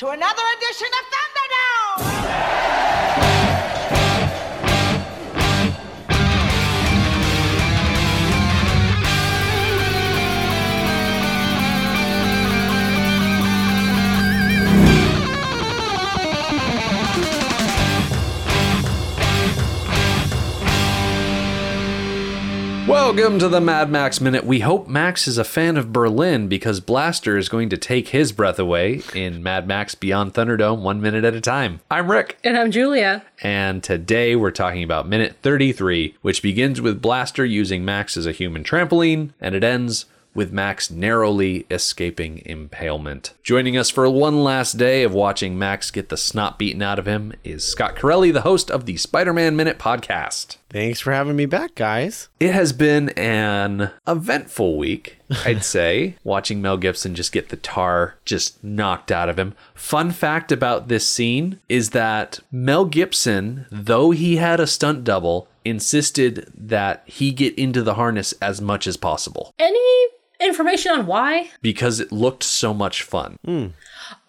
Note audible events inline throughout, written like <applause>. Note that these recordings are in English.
to another edition of Welcome to the Mad Max Minute. We hope Max is a fan of Berlin because Blaster is going to take his breath away in Mad Max Beyond Thunderdome one minute at a time. I'm Rick, And I'm Julia. and today we're talking about minute 33, which begins with Blaster using Max as a human trampoline, and it ends with Max narrowly escaping impalement. Joining us for one last day of watching Max get the snot beaten out of him is Scott Corelli, the host of the Spider Man Minute podcast. Thanks for having me back, guys. It has been an eventful week, I'd <laughs> say, watching Mel Gibson just get the tar just knocked out of him. Fun fact about this scene is that Mel Gibson, though he had a stunt double, insisted that he get into the harness as much as possible Any information on why? because it looked so much fun. Hmm.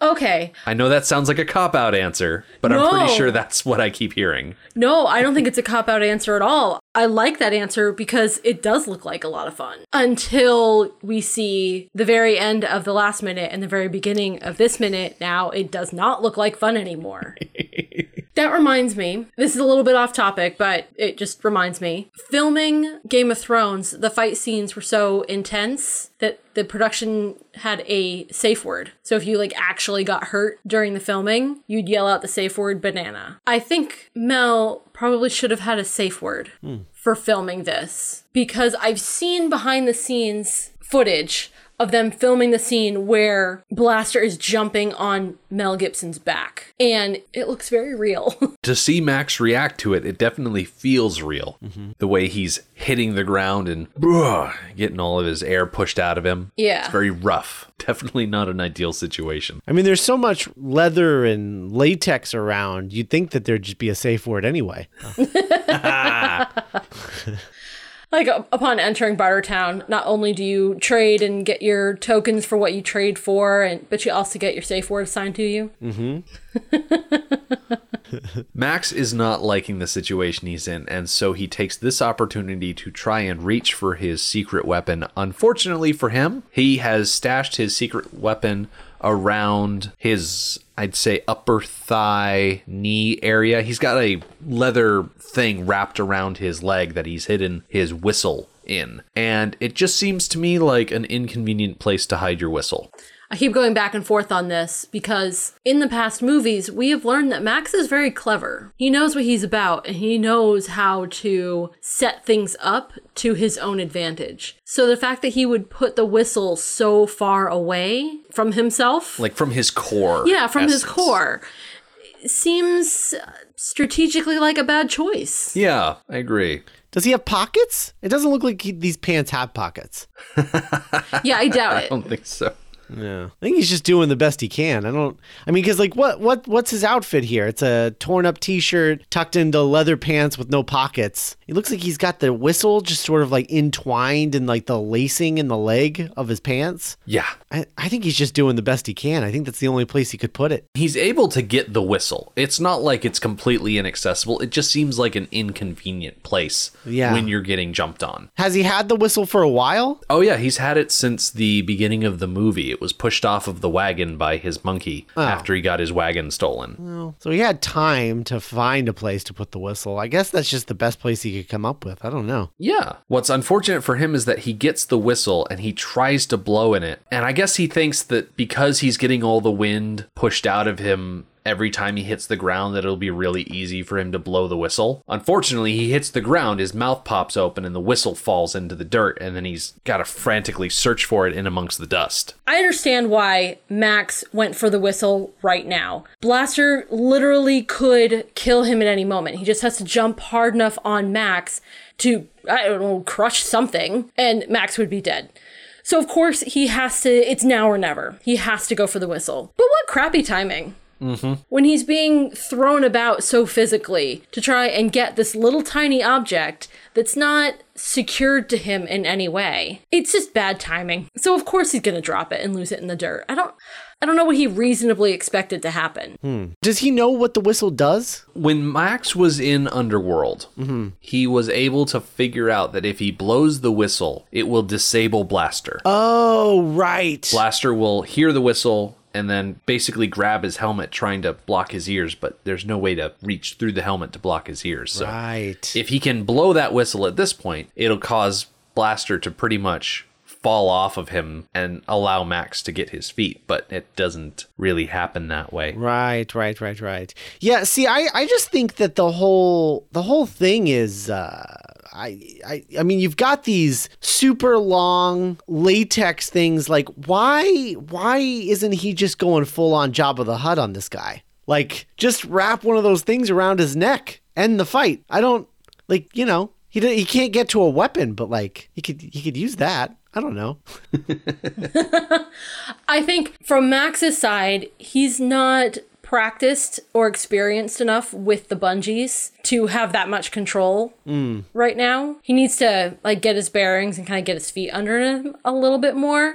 Okay. I know that sounds like a cop out answer, but I'm pretty sure that's what I keep hearing. No, I don't think it's a cop out answer at all. I like that answer because it does look like a lot of fun until we see the very end of the last minute and the very beginning of this minute. Now it does not look like fun anymore. <laughs> that reminds me, this is a little bit off topic, but it just reminds me. Filming Game of Thrones, the fight scenes were so intense that the production had a safe word. So if you like actually got hurt during the filming, you'd yell out the safe word banana. I think Mel probably should have had a safe word hmm. for filming this because I've seen behind the scenes footage of them filming the scene where Blaster is jumping on Mel Gibson's back and it looks very real. <laughs> to see Max react to it, it definitely feels real. Mm-hmm. The way he's hitting the ground and bruh, getting all of his air pushed out of him. Yeah. It's very rough. <laughs> Definitely not an ideal situation. I mean, there's so much leather and latex around. You'd think that there'd just be a safe word anyway. <laughs> Like upon entering Bartertown, not only do you trade and get your tokens for what you trade for, and but you also get your safe word assigned to you. Mm-hmm. <laughs> Max is not liking the situation he's in, and so he takes this opportunity to try and reach for his secret weapon. Unfortunately for him, he has stashed his secret weapon around his, I'd say, upper thigh, knee area. He's got a leather thing wrapped around his leg that he's hidden his whistle in. And it just seems to me like an inconvenient place to hide your whistle. I keep going back and forth on this because in the past movies, we have learned that Max is very clever. He knows what he's about and he knows how to set things up to his own advantage. So the fact that he would put the whistle so far away from himself, Like from his core. yeah, from his core, seems strategically like a bad choice. Yeah, I agree. Does he have pockets? It doesn't look like he, these pants have pockets. <laughs> Yeah, I doubt <laughs> it. I don't think so. Yeah, I think he's just doing the best he can. I don't. I mean, because like, what, what, what's his outfit here? It's a torn up T-shirt tucked into leather pants with no pockets. It looks like he's got the whistle just sort of like entwined in like the lacing in the leg of his pants. Yeah. I, I think he's just doing the best he can. I think that's the only place he could put it. He's able to get the whistle. It's not like it's completely inaccessible. It just seems like an inconvenient place Yeah. when you're getting jumped on. Has he had the whistle for a while? Oh yeah, he's had it since the beginning of the movie. It was pushed off of the wagon by his monkey oh. after he got his wagon stolen. Well, so he had time to find a place to put the whistle. I guess that's just the best place he could come up with. I don't know. Yeah. What's unfortunate for him is that he gets the whistle and he tries to blow in it. And I guess he thinks that because he's getting all the wind pushed out of him every time he hits the ground that it'll be really easy for him to blow the whistle. Unfortunately, he hits the ground, his mouth pops open and the whistle falls into the dirt and then he's got to frantically search for it in amongst the dust. I understand why Max went for the whistle right now. Blaster literally could kill him at any moment. He just has to jump hard enough on Max to, I don't know, crush something, and Max would be dead. So, of course, he has to, it's now or never. He has to go for the whistle. But what crappy timing. Mm-hmm. When he's being thrown about so physically to try and get this little tiny object that's not secured to him in any way. It's just bad timing. So of course he's gonna drop it and lose it in the dirt. I don't I don't know what he reasonably expected to happen. Hmm. Does he know what the whistle does? When Max was in Underworld, mm-hmm. he was able to figure out that if he blows the whistle, it will disable Blaster. Oh, right. Blaster will hear the whistle and then basically grab his helmet trying to block his ears, but there's no way to reach through the helmet to block his ears. So Right. if he can blow that whistle at this point, it'll cause Blaster to pretty much fall off of him and allow Max to get his feet, but it doesn't really happen that way. Right, right, right, right. Yeah, see, I, I just think that the whole the whole thing is uh I, I I mean you've got these super long latex things like why why isn't he just going full on Jabba the Hutt on this guy? Like just wrap one of those things around his neck, end the fight. I don't like, you know, he he can't get to a weapon, but like he could he could use that. I don't know. <laughs> I think from Max's side, he's not practiced or experienced enough with the bungees to have that much control right now. He needs to like get his bearings and kind of get his feet under him a little bit more.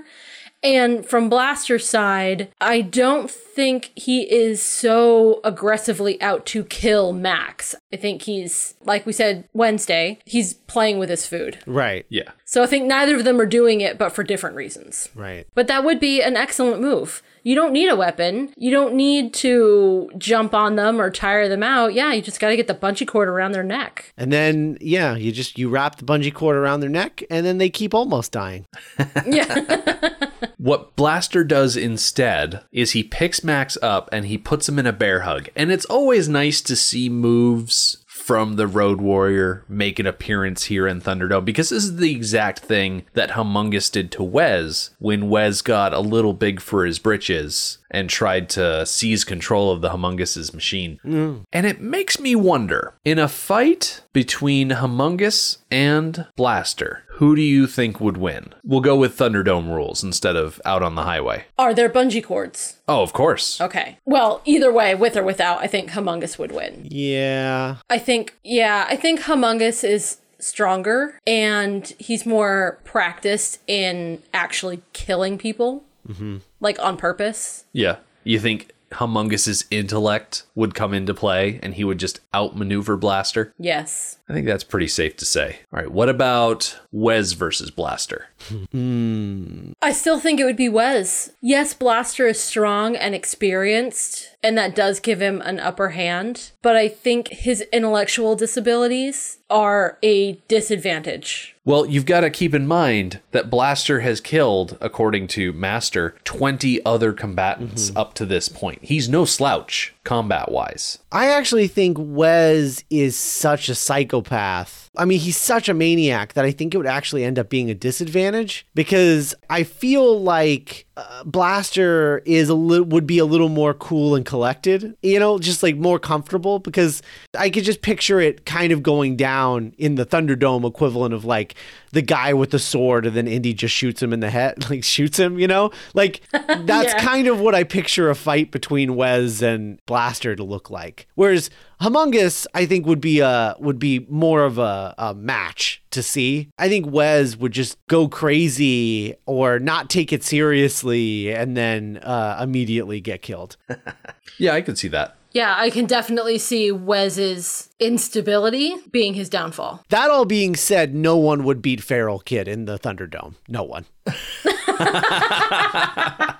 And from Blaster's side, I don't think he is so aggressively out to kill Max. I think he's, like we said Wednesday, he's playing with his food. Right. Yeah. So I think neither of them are doing it, but for different reasons. Right. But that would be an excellent move. You don't need a weapon. You don't need to jump on them or tire them out. Yeah, you just got to get the bungee cord around their neck. And then yeah, you just you wrap the bungee cord around their neck and then they keep almost dying. <laughs> Yeah. <laughs> What Blaster does instead is he picks Max up and he puts him in a bear hug. And it's always nice to see moves from the Road Warrior make an appearance here in Thunderdome because this is the exact thing that Humungus did to Wez when Wez got a little big for his britches and tried to seize control of the Humungus's machine. Mm. And it makes me wonder in a fight between Humungus and Blaster, who do you think would win? We'll go with Thunderdome rules instead of out on the highway. Are there bungee cords? Oh, of course. Okay. Well, either way, with or without, I think Humungus would win. Yeah. I think, yeah, I think Humungus is stronger and he's more practiced in actually killing people, mm-hmm. like on purpose. Yeah. You think Humungus's intellect would come into play and he would just outmaneuver Blaster? Yes. I think that's pretty safe to say. All right, what about Wez versus Blaster? Hmm. I still think it would be Wez. Yes, Blaster is strong and experienced, and that does give him an upper hand, but I think his intellectual disabilities are a disadvantage. Well, you've got to keep in mind that Blaster has killed, according to Master, 20 other combatants mm-hmm. up to this point. He's no slouch, combat wise. I actually think Wez is such a psychopath. I mean, he's such a maniac that I think it would actually end up being a disadvantage because I feel like uh, Blaster is a little would be a little more cool and collected, you know, just like more comfortable because I could just picture it kind of going down in the Thunderdome equivalent of like the guy with the sword and then Indy just shoots him in the head, <laughs> like shoots him, you know? Like <laughs> that's Yeah. kind of what I picture a fight between Wez and Blaster to look like. Whereas Humungus, I think would be a would be more of a, a match to see. I think Wez would just go crazy or not take it seriously and then uh, immediately get killed. <laughs> Yeah, I could see that. Yeah, I can definitely see Wez's instability being his downfall. That all being said, no one would beat Feral Kid in the Thunderdome. No one. <laughs> <laughs>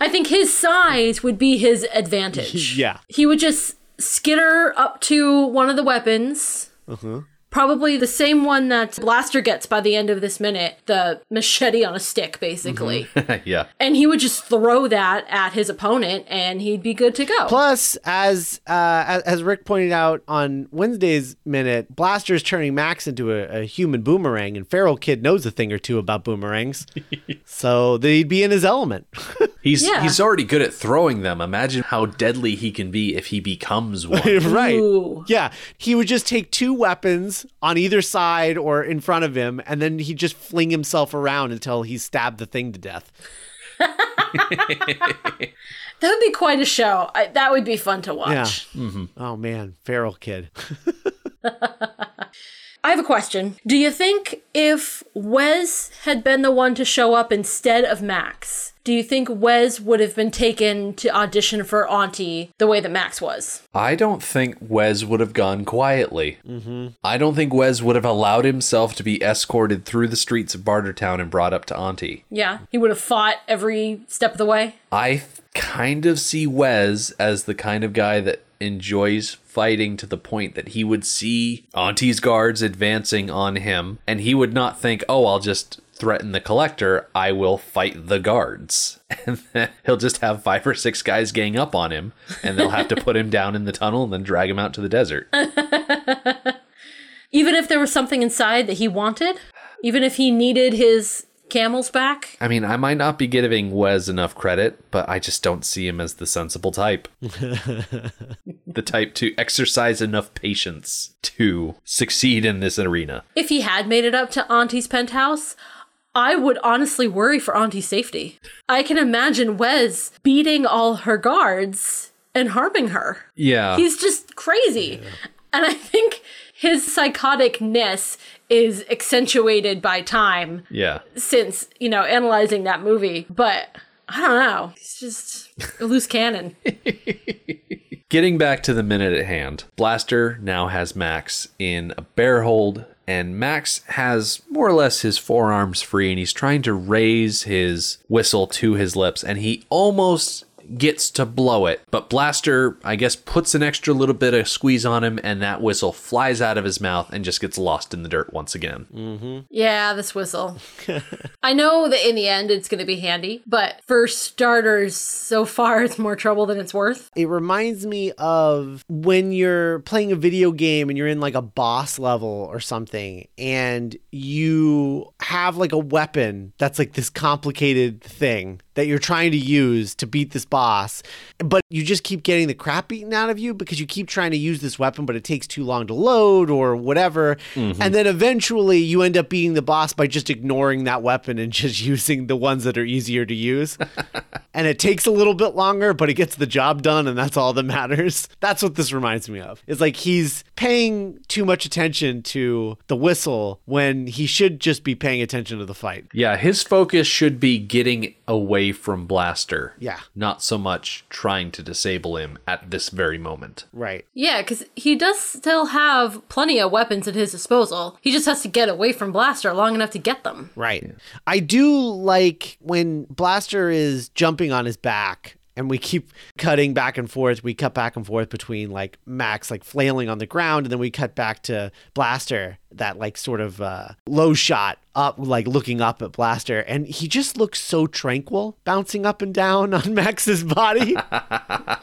I think his size would be his advantage. <laughs> Yeah. He would just skitter up to one of the weapons. Uh-huh. Probably the same one that Blaster gets by the end of this minute, the machete on a stick, basically. <laughs> yeah. and he would just throw that at his opponent and he'd be good to go. Plus, as uh, as- as Rick pointed out on Wednesday's minute, Blaster's turning Max into a, a human boomerang, and Feral Kid knows a thing or two about boomerangs, <laughs> so they'd be in his element. <laughs> He's Yeah. he's already good at throwing them. Imagine how deadly he can be if he becomes one. right? Ooh. Yeah, he would just take two weapons on either side or in front of him, and then he'd just fling himself around until he stabbed the thing to death. <laughs> That would be quite a show. I, that would be fun to watch. Yeah. Oh man, Feral Kid. <laughs> <laughs> I have a question. Do you think if Wez had been the one to show up instead of Max, do you think Wez would have been taken to audition for Auntie the way that Max was? I don't think Wez would have gone quietly. Mm-hmm. I don't think Wez would have allowed himself to be escorted through the streets of Bartertown and brought up to Auntie. Yeah, he would have fought every step of the way. I kind of see Wez as the kind of guy that enjoys fighting to the point that he would see Auntie's guards advancing on him and he would not think, oh, I'll just threaten the collector, I will fight the guards. <laughs> And he'll just have five or six guys gang up on him and they'll have to put him down in the tunnel and then drag him out to the desert. <laughs> Even if there was something inside that he wanted, even if he needed his camels back. I mean, I might not be giving Wez enough credit, but I just don't see him as the sensible type. <laughs> the type to exercise enough patience to succeed in this arena. If he had made it up to Auntie's penthouse, I would honestly worry for Auntie's safety. I can imagine Wez beating all her guards and harming her. Yeah. He's just crazy. And I think his psychoticness is accentuated by time yeah. since, you know, analyzing that movie. But I don't know. It's just a loose <laughs> cannon. Getting back to the minute at hand, Blaster now has Max in a bear hold, and Max has more or less his forearms free, and he's trying to raise his whistle to his lips, and he almost gets to blow it, but Blaster, I guess, puts an extra little bit of squeeze on him, and that whistle flies out of his mouth and just gets lost in the dirt once again. Mm-hmm. Yeah, this whistle. I know that in the end it's going to be handy, but for starters, so far it's more trouble than it's worth. It reminds me of when you're playing a video game and you're in like a boss level or something and you have like a weapon that's like this complicated thing that you're trying to use to beat this boss, but you just keep getting the crap beaten out of you because you keep trying to use this weapon, but it takes too long to load or whatever. Mm-hmm. And then eventually you end up beating the boss by just ignoring that weapon and <laughs> just using the ones that are easier to use. <laughs> and it takes a little bit longer, but it gets the job done, and that's all that matters. <laughs> That's what this reminds me of. It's like he's paying too much attention to the whistle when he should just be paying attention to the fight. Yeah, his focus should be getting away from Blaster. Yeah. Not so much trying to disable him at this very moment. Right. Yeah, because he does still have plenty of weapons at his disposal. He just has to get away from Blaster long enough to get them. Right. I do like when Blaster is jumping on his back and we keep cutting back and forth. We cut back and forth between like Max like flailing on the ground and then we cut back to Blaster, that like sort of uh, low shot up, like looking up at Blaster. And he just looks so tranquil, bouncing up and down <laughs> on Max's body. <laughs>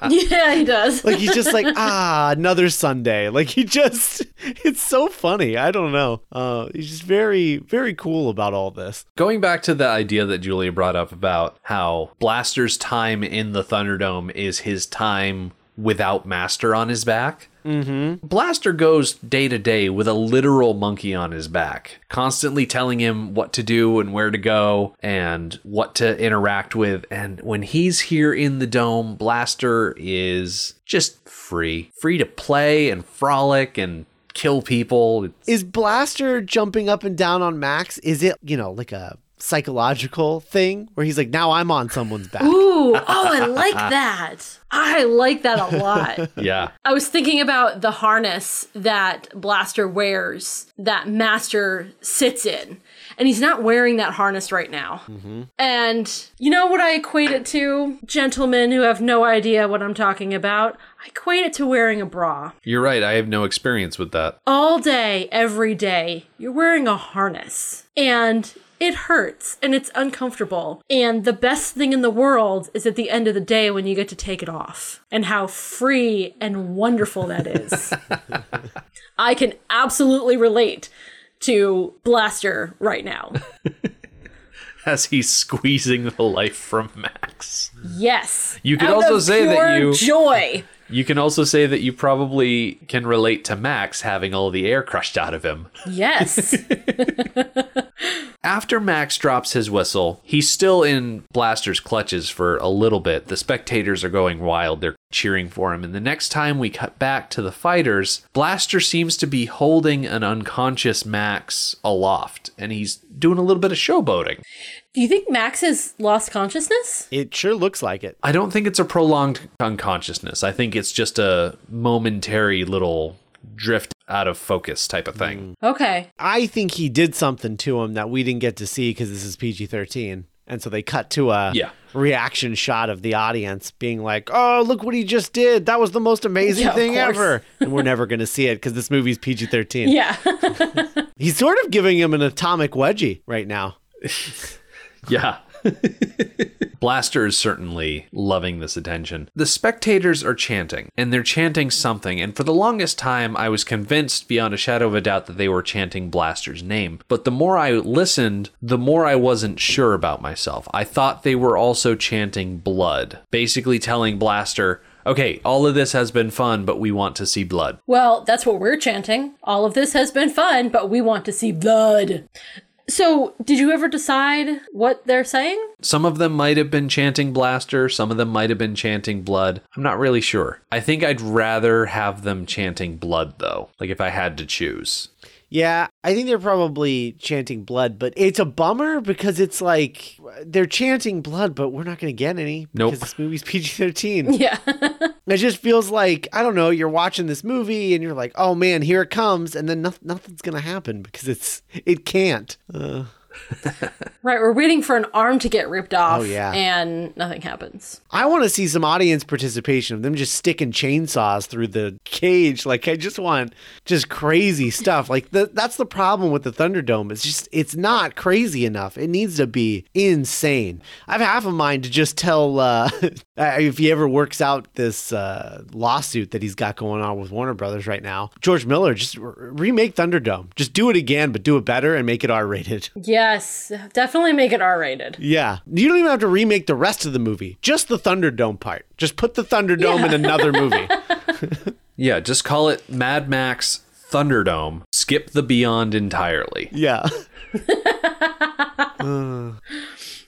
yeah, he does. like he's just like, <laughs> ah, another Sunday. Like he just, it's so funny. I don't know. Uh, he's just very, very cool about all this. Going back to the idea that Julia brought up about how Blaster's time in the Thunderdome is his time without Master on his back. Mm-hmm. Blaster goes day to day with a literal monkey on his back, constantly telling him what to do and where to go and what to interact with. And when he's here in the dome, Blaster is just free, free to play and frolic and kill people. Is Blaster jumping up and down on Max? Is it, you know, like a psychological thing where he's like, now I'm on someone's back? Ooh, oh, I like that. I like that a lot. <laughs> Yeah. I was thinking about the harness that Blaster wears that Master sits in. And he's not wearing that harness right now. Mm-hmm. And you know what I equate it to? Gentlemen who have no idea what I'm talking about. I equate it to wearing a bra. You're right. I have no experience with that. All day, every day, you're wearing a harness. And it hurts and it's uncomfortable. And the best thing in the world is at the end of the day when you get to take it off and how free and wonderful that is. <laughs> I can absolutely relate to Blaster right now. <laughs> As he's squeezing the life from Max. Yes. You could Out also say that you- joy. You can also say that you probably can relate to Max having all the air crushed out of him. Yes. <laughs> After Max drops his whistle, he's still in Blaster's clutches for a little bit. The spectators are going wild. They're cheering for him. And the next time we cut back to the fighters, Blaster seems to be holding an unconscious Max aloft, and he's doing a little bit of showboating. Do you think Max has lost consciousness? It sure looks like it. I don't think it's a prolonged unconsciousness. I think it's just a momentary little drift out of focus type of thing. Okay. I think he did something to him that we didn't get to see because this is PG 13. And so they cut to a Yeah. reaction shot of the audience being like, oh, look what he just did. That was the most amazing Yeah, thing ever. <laughs> And we're never going to see it because this movie's PG 13. Yeah. <laughs> He's sort of giving him an atomic wedgie right now. Yeah. <laughs> Blaster is certainly loving this attention. The spectators are chanting, and they're chanting something, and for the longest time I was convinced beyond a shadow of a doubt that they were chanting Blaster's name. But the more I listened, the more I wasn't sure about myself. I thought they were also chanting blood, basically telling Blaster, okay, all of this has been fun, but we want to see blood. well, that's what we're chanting. All of this has been fun, but we want to see blood. So, did you ever decide what they're saying? Some of them might have been chanting Blaster, some of them might have been chanting Blood. I'm not really sure. I think I'd rather have them chanting Blood, though, like if I had to choose. Yeah, I think they're probably chanting blood, but it's a bummer because it's like they're chanting blood, but we're not going to get any Nope. because this movie's <laughs> PG 13. <laughs> Yeah. It just feels like I don't know. You're watching this movie and you're like, "Oh man, here it comes," and then no- nothing's gonna happen because it's it can't. Uh, right, we're waiting for an arm to get ripped off. Oh, yeah. And nothing happens. I want to see some audience participation of them just sticking chainsaws through the cage. Like I just want just crazy stuff. Like the, that's the problem with the Thunderdome. It's just it's not crazy enough. It needs to be insane. I've half a mind to just tell uh, <laughs> if he ever works out this uh, lawsuit that he's got going on with Warner Brothers right now. George Miller just remake Thunderdome. Just do it again, but do it better and make it R rated. Yes, definitely make it R rated. Yeah. You don't even have to remake the rest of the movie. Just the Thunderdome part. Just put the Thunderdome in another <laughs> movie. <laughs> Yeah, just call it Mad Max Thunderdome. Skip the Beyond entirely. Yeah. <laughs> Uh.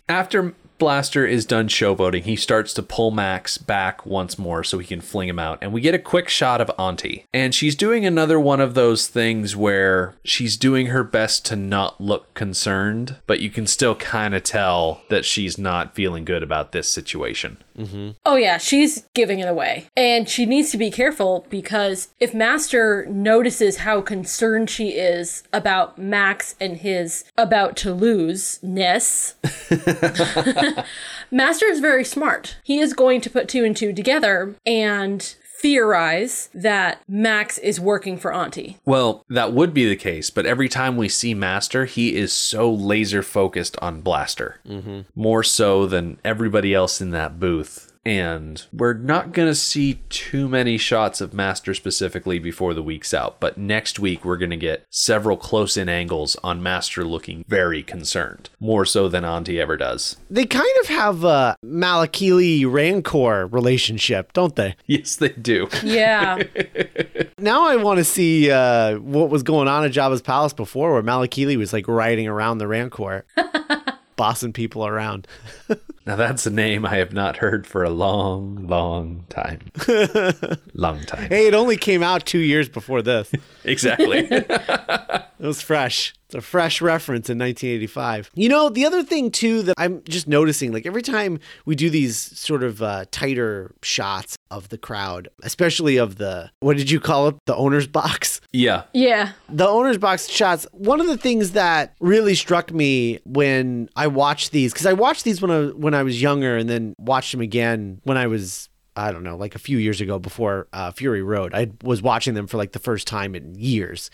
After Blaster is done showboating, he starts to pull Max back once more so he can fling him out. And we get a quick shot of Auntie. And she's doing another one of those things where she's doing her best to not look concerned, but you can still kind of tell that she's not feeling good about this situation. Mm-hmm. Oh, yeah, she's giving it away. And she needs to be careful because if Master notices how concerned she is about Max and his about to lose ness, <laughs> <laughs> <laughs> Master is very smart. He is going to put two and two together and theorize that Max is working for Auntie. Well, that would be the case, but every time we see Master, he is so laser focused on Blaster. Mm-hmm. More so than everybody else in that booth. And we're not going to see too many shots of Master specifically before the week's out, but next week we're going to get several close in angles on Master looking very concerned, more so than Auntie ever does. They kind of have a Malakili Rancor relationship, don't they? <laughs> Yes, they do. Yeah. <laughs> Now I want to see uh, what was going on at Jabba's palace before, where Malakili was like riding around the Rancor, <laughs> bossing people around. Now that's a name I have not heard for a long, long time. <laughs> long time. Hey, it only came out two years before this. <laughs> Exactly. <laughs> It was fresh. It's a fresh reference in 1985. You know, the other thing too that I'm just noticing, like every time we do these sort of uh, tighter shots of the crowd, especially of the what did you call it, the owner's box? yeah. yeah. The owner's box shots. One of the things that really struck me when I watched these, because I watched these when I when I was younger, and then watched them again when I was I don't know, like a few years ago before uh, Fury Road. I was watching them for like the first time in years.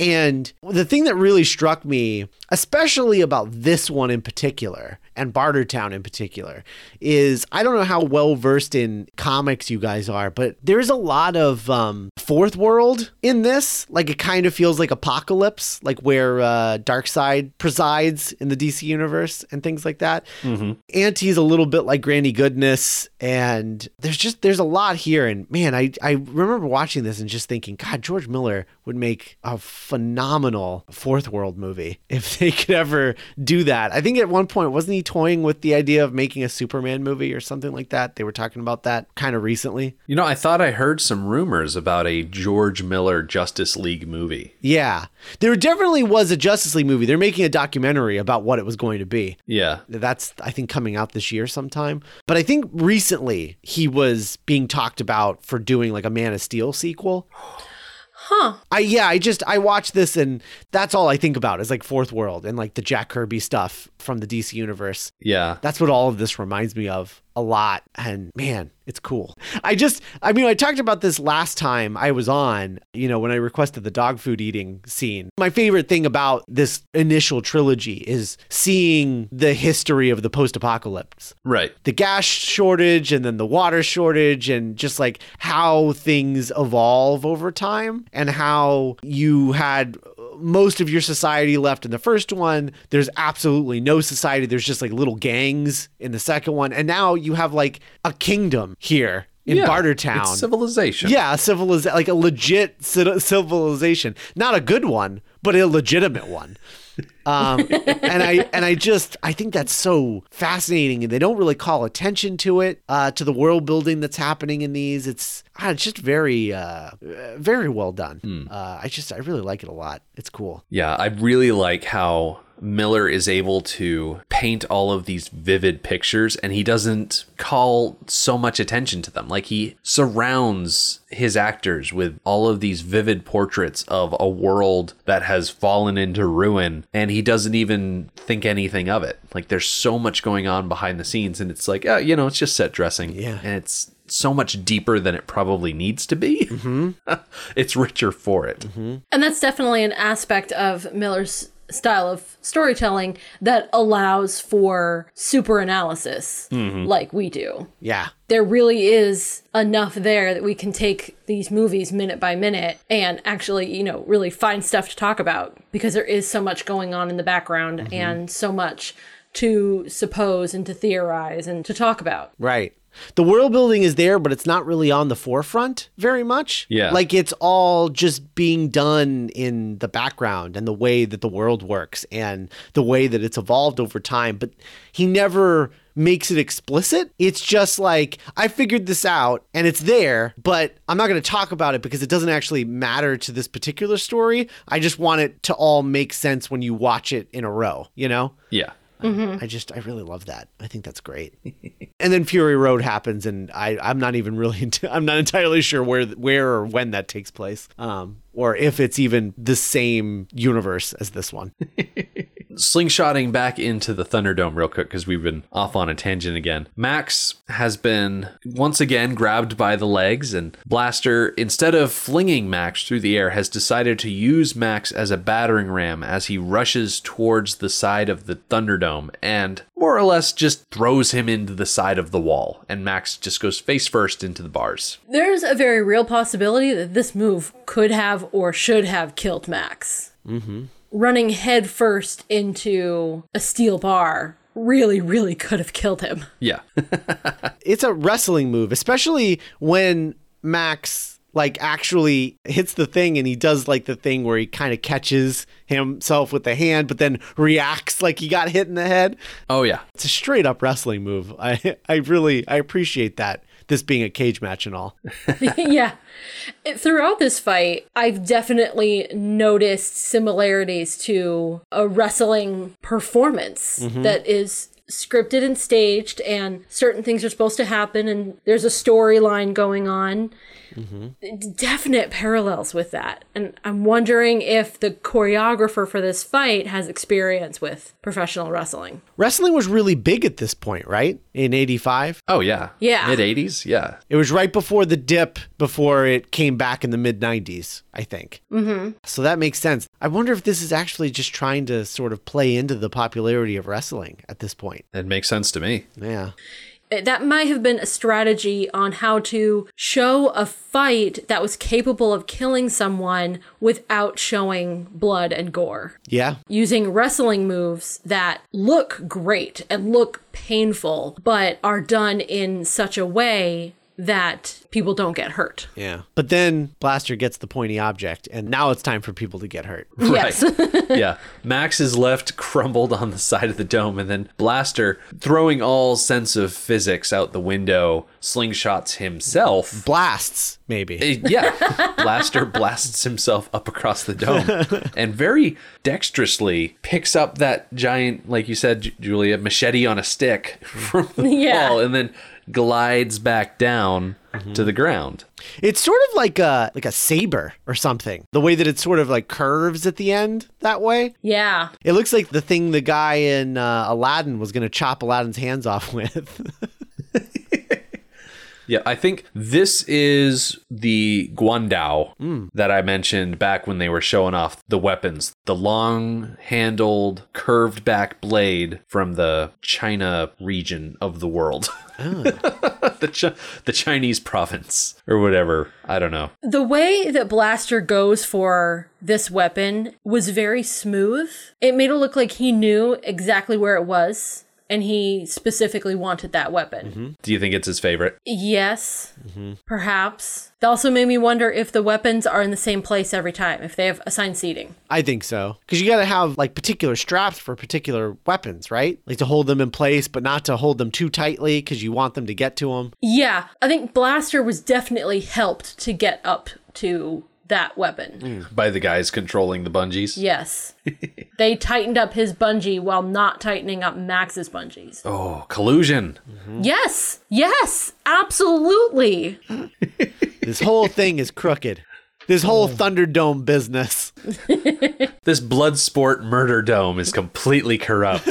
And the thing that really struck me, especially about this one in particular, and Bartertown in particular, is I don't know how well versed in comics you guys are, but there's a lot of um, fourth world in this. Like it kind of feels like Apocalypse, like where uh, Darkseid presides in the DC universe and things like that. Auntie's a little bit like Granny Goodness, and there's just there's a lot here, and man, I I remember watching this and just thinking, God, George Miller would make a phenomenal fourth world movie if they could ever do that. I think at one point wasn't he toying with the idea of making a Superman movie or something like that? They were talking about that kind of recently. You know, I thought I heard some rumors about a George Miller Justice League movie. Yeah, there definitely was a Justice League movie. They're making a documentary about what it was going to be. Yeah. That's I think coming out this year sometime. But I think recently he was being talked about for doing like a Man of Steel sequel. Huh. I yeah, I just I watched this and that's all I think about is like Fourth World and like the Jack Kirby stuff from the DC universe. Yeah. That's what all of this reminds me of a lot and man, it's cool. I just I mean, I talked about this last time I was on, you know, when I requested the dog food eating scene. My favorite thing about this initial trilogy is seeing the history of the post-apocalypse Right. the gas shortage and then the water shortage and just like how things evolve over time and how you had most of your society left in the first one. There's absolutely no society. There's just like little gangs in the second one. And now you have like a kingdom here in Yeah, Bartertown. It's civilization. yeah, a civiliza- like a legit civilization, not a good one, but a legitimate one. Um, <laughs> and I and I just I think that's so fascinating, and they don't really call attention to it, uh, to the world building that's happening in these. It's ah, it's just very uh, very well done. Uh, I just I really like it a lot. It's cool. Yeah, I really like how Miller is able to paint all of these vivid pictures and he doesn't call so much attention to them. Like he surrounds his actors with all of these vivid portraits of a world that has fallen into ruin and he doesn't even think anything of it. Like there's so much going on behind the scenes and it's like, oh, you know, it's just set dressing. Yeah. And it's so much deeper than it probably needs to be. Mm-hmm. <laughs> it's richer for it. Mm-hmm. And that's definitely an aspect of Miller's style of storytelling that allows for super analysis mm-hmm. like we do. Yeah, There really is enough there that we can take these movies minute by minute and actually, you know, really find stuff to talk about because there is so much going on in the background mm-hmm. and so much to suppose and to theorize and to talk about. Right. The world building is there, but it's not really on the forefront very much. Yeah. Like it's all just being done in the background and the way that the world works and the way that it's evolved over time. But he never makes it explicit. It's just like, I figured this out and it's there, but I'm not going to talk about it because it doesn't actually matter to this particular story. I just want it to all make sense when you watch it in a row, you know? Yeah. I just I really love that. I think that's great. <laughs> and then Fury Road happens, and I I'm not even really into, <laughs> I'm not entirely sure where where or when that takes place, um, or if it's even the same universe as this one. <laughs> slingshotting back into the Thunderdome real quick because we've been off on a tangent again. Max has been once again grabbed by the legs, and Blaster, instead of flinging Max through the air, has decided to use Max as a battering ram as he rushes towards the side of the Thunderdome and more or less just throws him into the side of the wall. And Max just goes face first into the bars. There's a very real possibility that this move could have or should have killed Max. Mm-hmm. Running headfirst into a steel bar really, really could have killed him. Yeah. <laughs> It's a wrestling move, especially when Max like actually hits the thing and he does like the thing where he kind of catches himself with the hand but then reacts like he got hit in the head. oh, yeah. It's a straight up wrestling move. I I really I appreciate that. This being a cage match and all. <laughs> <laughs> yeah. Throughout this fight, I've definitely noticed similarities to a wrestling performance mm-hmm. that is scripted and staged, and certain things are supposed to happen, and there's a storyline going on. Mm-hmm. Definite parallels with that. And I'm wondering if the choreographer for this fight has experience with professional wrestling. Wrestling was really big at this point, right? In 85. Oh, yeah. Yeah. Mid 80s? Yeah. It was right before the dip before it came back in the mid 90s, I think. Mm-hmm. So that makes sense. I wonder if this is actually just trying to sort of play into the popularity of wrestling at this point. It makes sense to me. Yeah. that might have been a strategy on how to show a fight that was capable of killing someone without showing blood and gore. Yeah. Using wrestling moves that look great and look painful, but are done in such a way that people don't get hurt. Yeah. But then Blaster gets the pointy object, and now it's time for people to get hurt. Yes. <laughs> yeah. Max is left <laughs> crumbled on the side of the dome, and then Blaster, throwing all sense of physics out the window, slingshots himself. Blasts, maybe. Uh, yeah. Blaster blasts himself up across the dome <laughs> and very dexterously picks up that giant, like you said, Julia, machete on a stick from the Yeah. wall and then glides back down to the ground. It's sort of like a like a saber or something. The way that it sort of like curves at the end that way. yeah. It looks like the thing the guy in uh, Aladdin was going to chop Aladdin's hands off <laughs> with. Yeah, I think this is the Guandao that I mentioned back when they were showing off the weapons. The long handled, curved back blade from the China region of the world. <laughs> <laughs> the, Chi- the Chinese province or whatever. I don't know. The way that Blaster goes for this weapon was very smooth. It made it look like he knew exactly where it was and he specifically wanted that weapon. Mm-hmm. Do you think it's his favorite? Yes, mm-hmm. perhaps. It also made me wonder if the weapons are in the same place every time, if they have assigned seating. I think so. Because you got to have like particular straps for particular weapons, right? Like to hold them in place, but not to hold them too tightly because you want them to get to them. Yeah, I think Blaster was definitely helped to get up to that weapon. By the guys controlling the bungees? Yes. <laughs> they tightened up his bungee while not tightening up Max's bungees. Oh, collusion. Yes, yes, absolutely. <laughs> This whole thing is crooked. This whole Thunderdome business. <laughs> This blood sport murder dome is completely corrupt.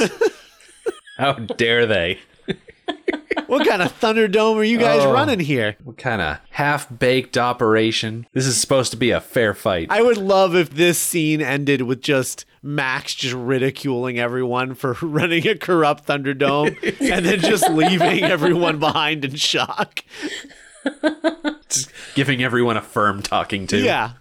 How dare they? What kind of Thunderdome are you guys Oh. running here? What kind of half baked operation? This is supposed to be a fair fight. I would love if this scene ended with just Max just ridiculing everyone for <laughs> running a corrupt Thunderdome <laughs> and then just leaving everyone behind in shock. Just giving everyone a firm talking to. Yeah.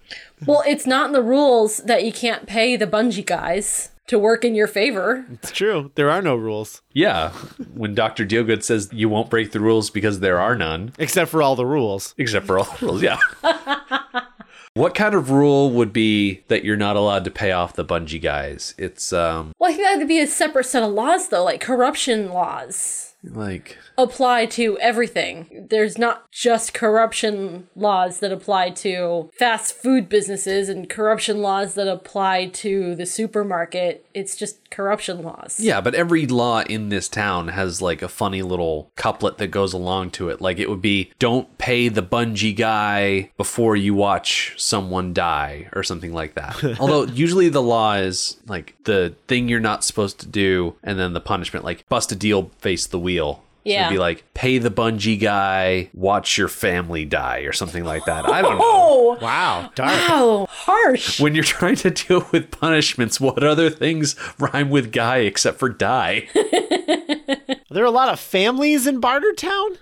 Well, it's not in the rules that you can't pay the bungee guys to work in your favor. It's true. There are no rules Yeah. When Dr. Dealgood says you won't break the rules because there are none, except for all the rules. except for all the rules. Yeah. <laughs> what kind of rule would be that you're not allowed to pay off the bungee guys? It's um Well, I think that would be a separate set of laws, though, like corruption laws like apply to everything. There's not just corruption laws that apply to fast food businesses and corruption laws that apply to the supermarket. It's just corruption laws. Yeah, but every law in this town has like a funny little couplet that goes along to it. Like it would be don't pay the bungee guy before you watch someone die or something like that. <laughs> Although usually the law is like the thing you're not supposed to do and then the punishment like bust a deal, face the wheel. So Yeah. it'd be like pay the bungee guy, watch your family die or something like that. I don't know. Oh, Wow. Dark. wow, harsh. When you're trying to deal with punishments, what other things rhyme with guy except for die? <laughs> Are there a lot of families in Bartertown?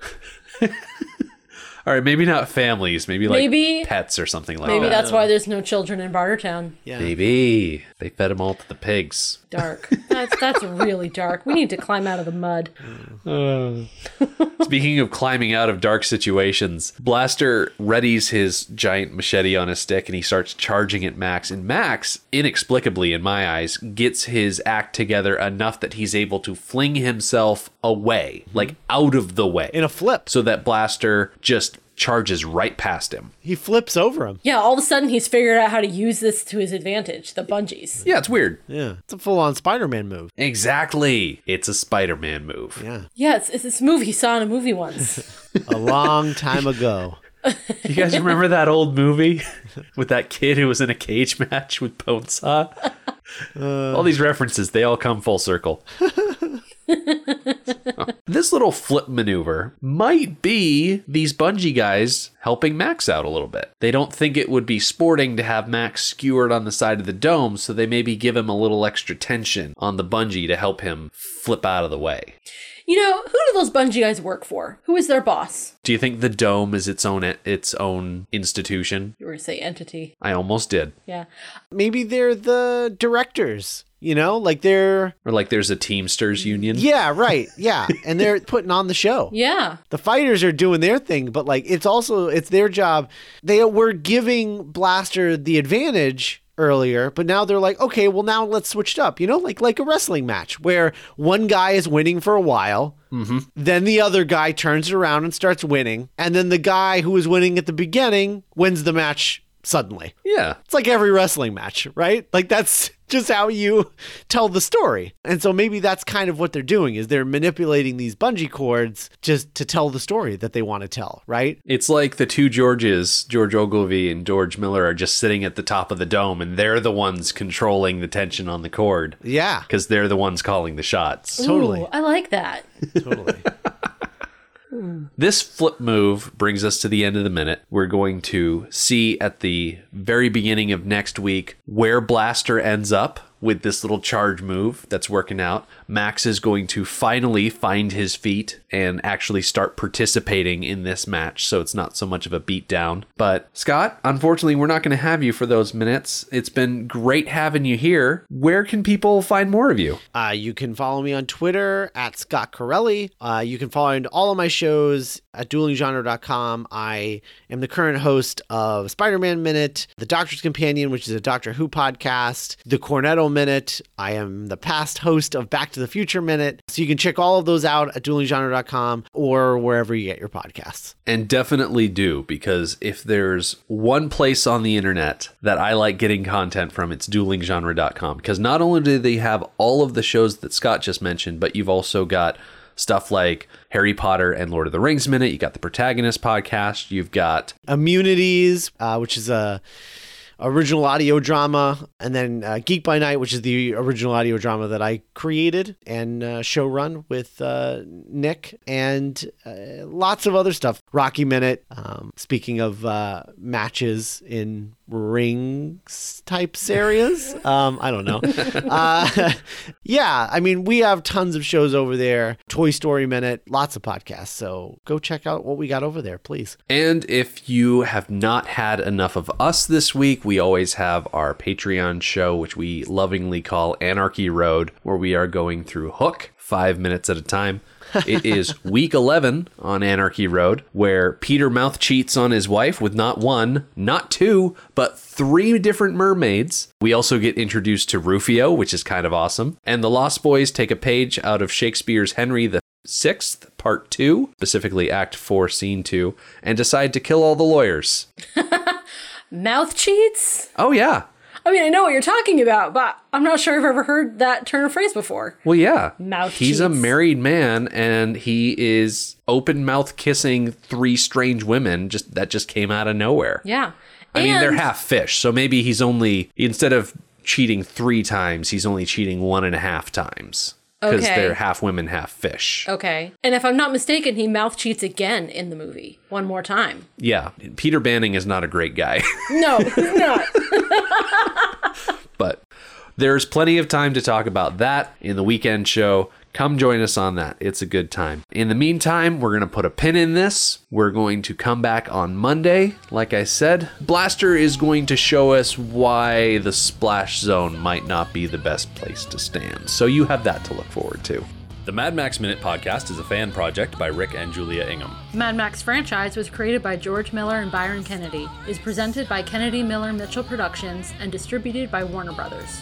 <laughs> All right, maybe not families, maybe like Maybe- pets or something like Maybe that. Maybe that's why there's no children in Bartertown. Yeah. Maybe they fed them all to the pigs. Dark. That's that's really dark. We need to climb out of the mud. Uh, speaking of climbing out of dark situations, Blaster readies his giant machete on his stick and he starts charging at Max. And Max, inexplicably in my eyes, gets his act together enough that he's able to fling himself away, like out of the way, In a flip. so that Blaster just charges right past him. He flips over him. Yeah, all of a sudden he's figured out how to use this to his advantage. The bungees. Yeah, it's weird. Yeah. It's a full on Spider Man move. Exactly. It's a Spider Man move. Yeah. Yeah, it's, it's this movie he saw in a movie once. <laughs> <laughs> A long time ago. You guys remember that old movie <laughs> with that kid who was in a cage match with Bonesaw? Uh. all these references, they all come full circle. <laughs> this little flip maneuver might be these bungee guys helping Max out a little bit. They don't think it would be sporting to have Max skewered on the side of the dome, so they maybe give him a little extra tension on the bungee to help him flip out of the way. you know, who do those bungee guys work for? Who is their boss? Do you think the dome is its own its own institution? You were to say entity. I almost did. Yeah. Maybe they're the directors You know, like they're Or like there's a Teamsters union. yeah, right, yeah, <laughs> and they're putting on the show. Yeah. The fighters are doing their thing, but like it's also it's their job. They were giving Blaster the advantage earlier, but now they're like, okay, well now let's switch it up. You know, like like a wrestling match where one guy is winning for a while, mm-hmm. then the other guy turns it around and starts winning, and then the guy who was winning at the beginning wins the match suddenly. Yeah. It's like every wrestling match, right? Like that's just how you tell the story. And so maybe that's kind of what they're doing is they're manipulating these bungee cords just to tell the story that they want to tell, right? It's like the two Georges, George Ogilvie and George Miller, are just sitting at the top of the dome and they're the ones controlling the tension on the cord Yeah. because they're the ones calling the shots. Totally. I like that. Totally. This flip move brings us to the end of the minute. We're going to see at the very beginning of next week where Blaster ends up with this little charge move that's working out. Max is going to finally find his feet and actually start participating in this match, so it's not so much of a beatdown. But Scott, unfortunately, we're not going to have you for those minutes. It's been great having you here. Where can people find more of you? Uh, you can follow me on Twitter at Scott Corelli. Uh, you can find all of my shows at duelinggenre.com. I am the current host of Spider Man Minute, The Doctor's Companion, which is a Doctor Who podcast, The Cornetto Minute. I am the past host of Back to the Future Minute. So you can check all of those out at duelinggenre.com or wherever you get your podcasts. And definitely do, because if there's one place on the internet that I like getting content from, it's duelinggenre.com. Because not only do they have all of the shows that Scott just mentioned, but you've also got stuff like Harry Potter and Lord of the Rings Minute. You got the Protagonist podcast. You've got Immunities, uh, which is a original audio drama, and then uh, Geek by Night, which is the original audio drama that I created and uh, show run with uh, Nick, and uh, lots of other stuff. Rocky Minute. Um, speaking of uh, matches in rings types areas, <laughs> um, I don't know. uh, <laughs> yeah, I mean, we have tons of shows over there. Toy Story Minute, lots of podcasts. So go check out what we got over there, please. And if you have not had enough of us this week, we always have our Patreon show, which we lovingly call Anarchy Road, where we are going through Hook five minutes at a time. it <laughs> is week 11 on Anarchy Road, where Peter mouth cheats on his wife with not one, not two, but three different mermaids. We also get introduced to Rufio, which is kind of awesome. And the Lost Boys take a page out of Shakespeare's Henry the Sixth, Part 2, specifically Act 4, Scene 2, and decide to kill all the lawyers. <laughs> Mouth cheats? Oh, yeah. I mean, I know what you're talking about, but I'm not sure I've ever heard that turn of phrase before. Well, yeah. Mouth He's a married man, and he is open mouth kissing three strange women just that just came out of nowhere. Yeah. I mean, they're half fish, so maybe he's only instead of cheating three times, he's only cheating one and a half times because Okay. they're half women, half fish. Okay. And if I'm not mistaken, he mouth cheats again in the movie. One more time. Yeah, Peter Banning is not a great guy, <laughs> No, he's not. but there's plenty of time to talk about that in the weekend show. Come join us on that. It's a good time. In the meantime, we're going to put a pin in this. We're going to come back on Monday. Like I said, Blaster is going to show us why the splash zone might not be the best place to stand. So you have that to look forward to. The Mad Max Minute podcast is a fan project by Rick and Julia Ingham. Mad Max franchise was created by George Miller and Byron Kennedy, is presented by Kennedy Miller Mitchell Productions, and distributed by Warner Brothers.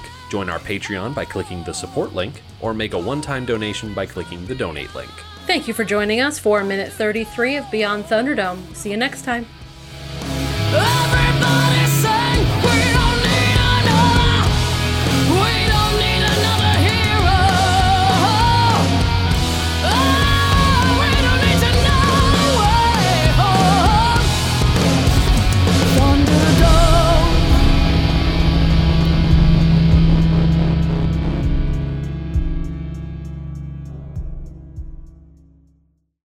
join our Patreon by clicking the support link, or make a one time donation by clicking the donate link. Thank you for joining us for minute 33 of Beyond Thunderdome. See you next time. Every